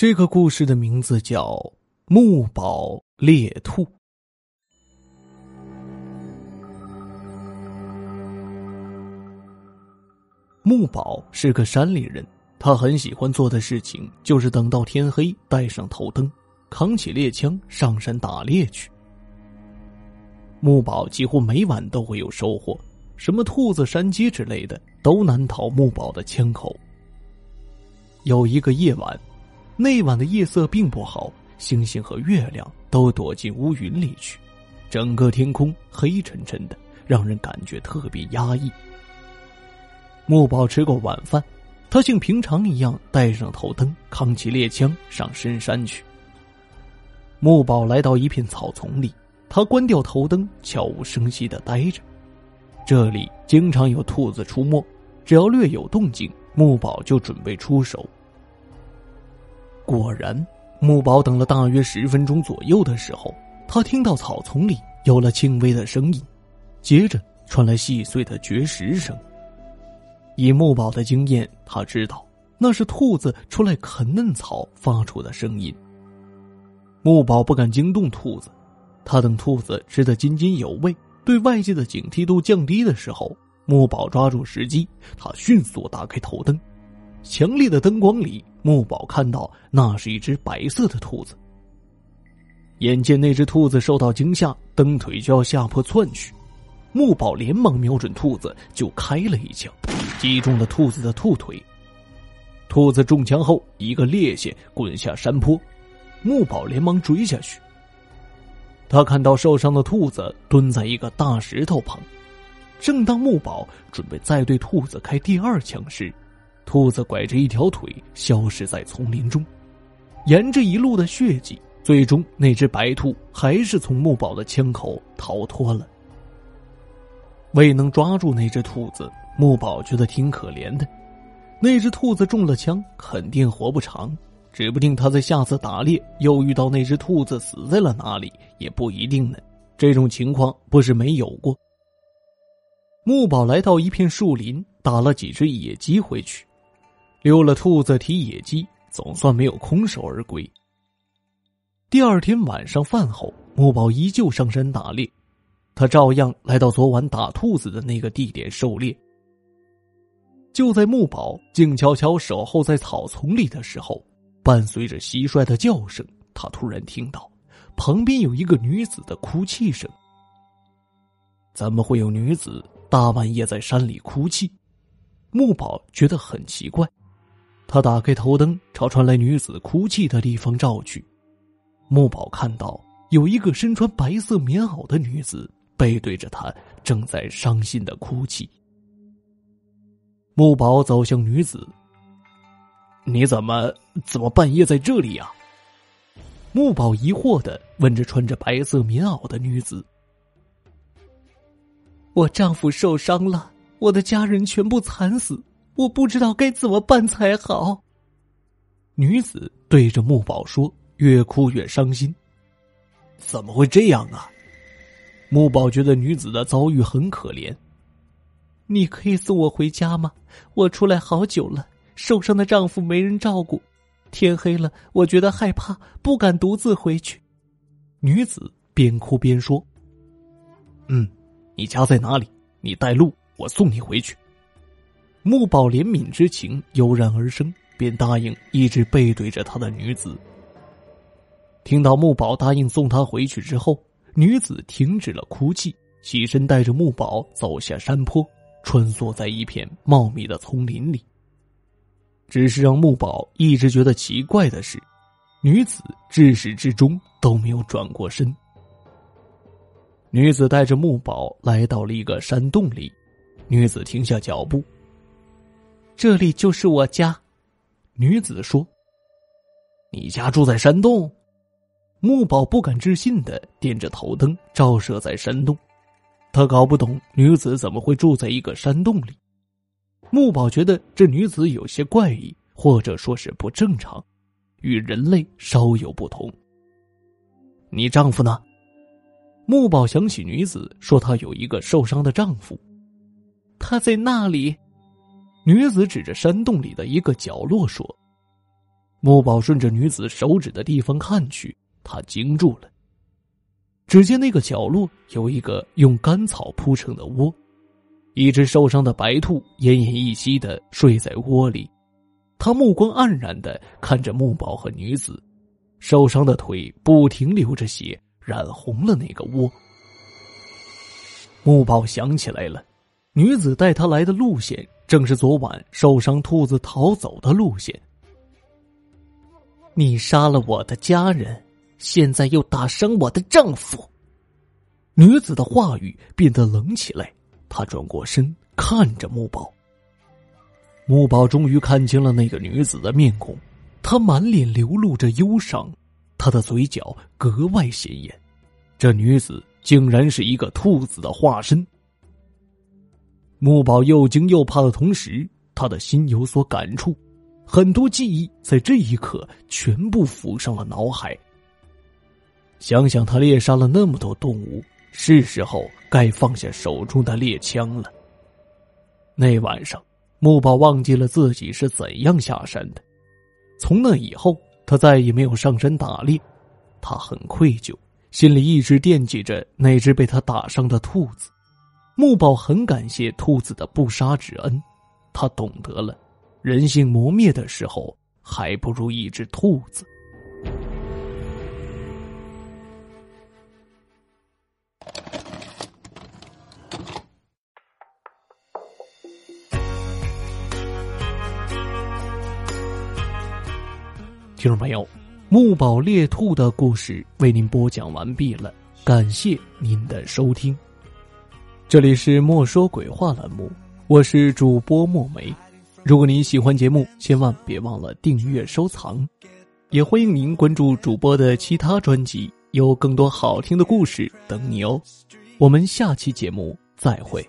这个故事的名字叫《木宝猎兔》。木宝是个山里人，他很喜欢做的事情就是等到天黑，带上头灯，扛起猎枪上山打猎去。木宝几乎每晚都会有收获，什么兔子、山鸡之类的都难逃木宝的枪口。有一个夜晚，那晚的夜色并不好，星星和月亮都躲进乌云里去，整个天空黑沉沉的，让人感觉特别压抑。木宝吃过晚饭，他像平常一样带上头灯，扛起猎枪上深山去。木宝来到一片草丛里，他关掉头灯，悄无声息的待着。这里经常有兔子出没，只要略有动静，木宝就准备出手。果然，木宝等了大约十分钟左右的时候，他听到草丛里有了轻微的声音，接着传来细碎的绝食声。以木宝的经验，他知道那是兔子出来啃嫩草发出的声音。木宝不敢惊动兔子，他等兔子吃得津津有味，对外界的警惕度降低的时候，木宝抓住时机，他迅速打开头灯。强烈的灯光里，木宝看到那是一只白色的兔子。眼见那只兔子受到惊吓，蹬腿就要下坡窜去，木宝连忙瞄准兔子就开了一枪。击中了兔子的兔腿，兔子中枪后一个趔趄滚下山坡，木宝连忙追下去。他看到受伤的兔子蹲在一个大石头旁，正当木宝准备再对兔子开第二枪时，兔子拐着一条腿消失在丛林中。沿着一路的血迹，最终那只白兔还是从木宝的枪口逃脱了。未能抓住那只兔子。木宝觉得挺可怜的，那只兔子中了枪，肯定活不长，指不定他在下次打猎又遇到那只兔子死在了哪里，也不一定呢。这种情况不是没有过。木宝来到一片树林，打了几只野鸡回去，溜了兔子，提野鸡，总算没有空手而归。第二天晚上饭后，木宝依旧上山打猎，他照样来到昨晚打兔子的那个地点狩猎。就在木宝静悄悄守候在草丛里的时候，伴随着蟋蟀的叫声，他突然听到旁边有一个女子的哭泣声。怎么会有女子大半夜在山里哭泣？木宝觉得很奇怪，他打开头灯朝传来女子哭泣的地方照去，木宝看到有一个身穿白色棉袄的女子背对着他，正在伤心的哭泣。木宝走向女子。你怎么怎么半夜在这里呀？木宝疑惑的问着穿着白色棉袄的女子。我丈夫受伤了，我的家人全部惨死，我不知道该怎么办才好。女子对着木宝说，越哭越伤心。怎么会这样啊？木宝觉得女子的遭遇很可怜。你可以送我回家吗？我出来好久了，受伤的丈夫没人照顾，天黑了，我觉得害怕，不敢独自回去。女子边哭边说：“嗯，你家在哪里？你带路，我送你回去。”木宝怜悯之情油然而生，便答应一直背对着他的女子。听到木宝答应送他回去之后，女子停止了哭泣，起身带着木宝走下山坡。穿梭在一片茂密的丛林里。只是让木宝一直觉得奇怪的是，女子至始至终都没有转过身。女子带着木宝来到了一个山洞里，女子停下脚步。这里就是我家，女子说：“你家住在山洞？”木宝不敢置信的点着头灯，照射在山洞。他搞不懂女子怎么会住在一个山洞里。木宝觉得这女子有些怪异，或者说是不正常，与人类稍有不同。你丈夫呢？木宝想起女子说她有一个受伤的丈夫，他在那里。女子指着山洞里的一个角落说：“木宝顺着女子手指的地方看去，他惊住了。只见那个角落有一个用干草铺成的窝，一只受伤的白兔奄奄一息的睡在窝里。他目光黯然的看着木宝和女子，受伤的腿不停流着血，染红了那个窝。木宝想起来了，女子带他来的路线正是昨晚受伤兔子逃走的路线。你杀了我的家人，现在又打伤我的丈夫。女子的话语变得冷起来，她转过身看着木宝。木宝终于看清了那个女子的面孔，她满脸流露着忧伤，她的嘴角格外显眼。这女子竟然是一个兔子的化身。木宝又惊又怕的同时，他的心有所感触。很多记忆在这一刻全部浮上了脑海。想想他猎杀了那么多动物，是时候该放下手中的猎枪了。那晚上，木宝忘记了自己是怎样下山的。从那以后，他再也没有上山打猎。他很愧疚，心里一直惦记着那只被他打伤的兔子。木宝很感谢兔子的不杀之恩，他懂得了。人性磨灭的时候，还不如一只兔子。听众朋友，木宝猎兔的故事为您播讲完毕了，感谢您的收听。这里是莫说鬼话栏目，我是主播墨梅。如果您喜欢节目，千万别忘了订阅收藏，也欢迎您关注主播的其他专辑，有更多好听的故事等你哦。我们下期节目再会。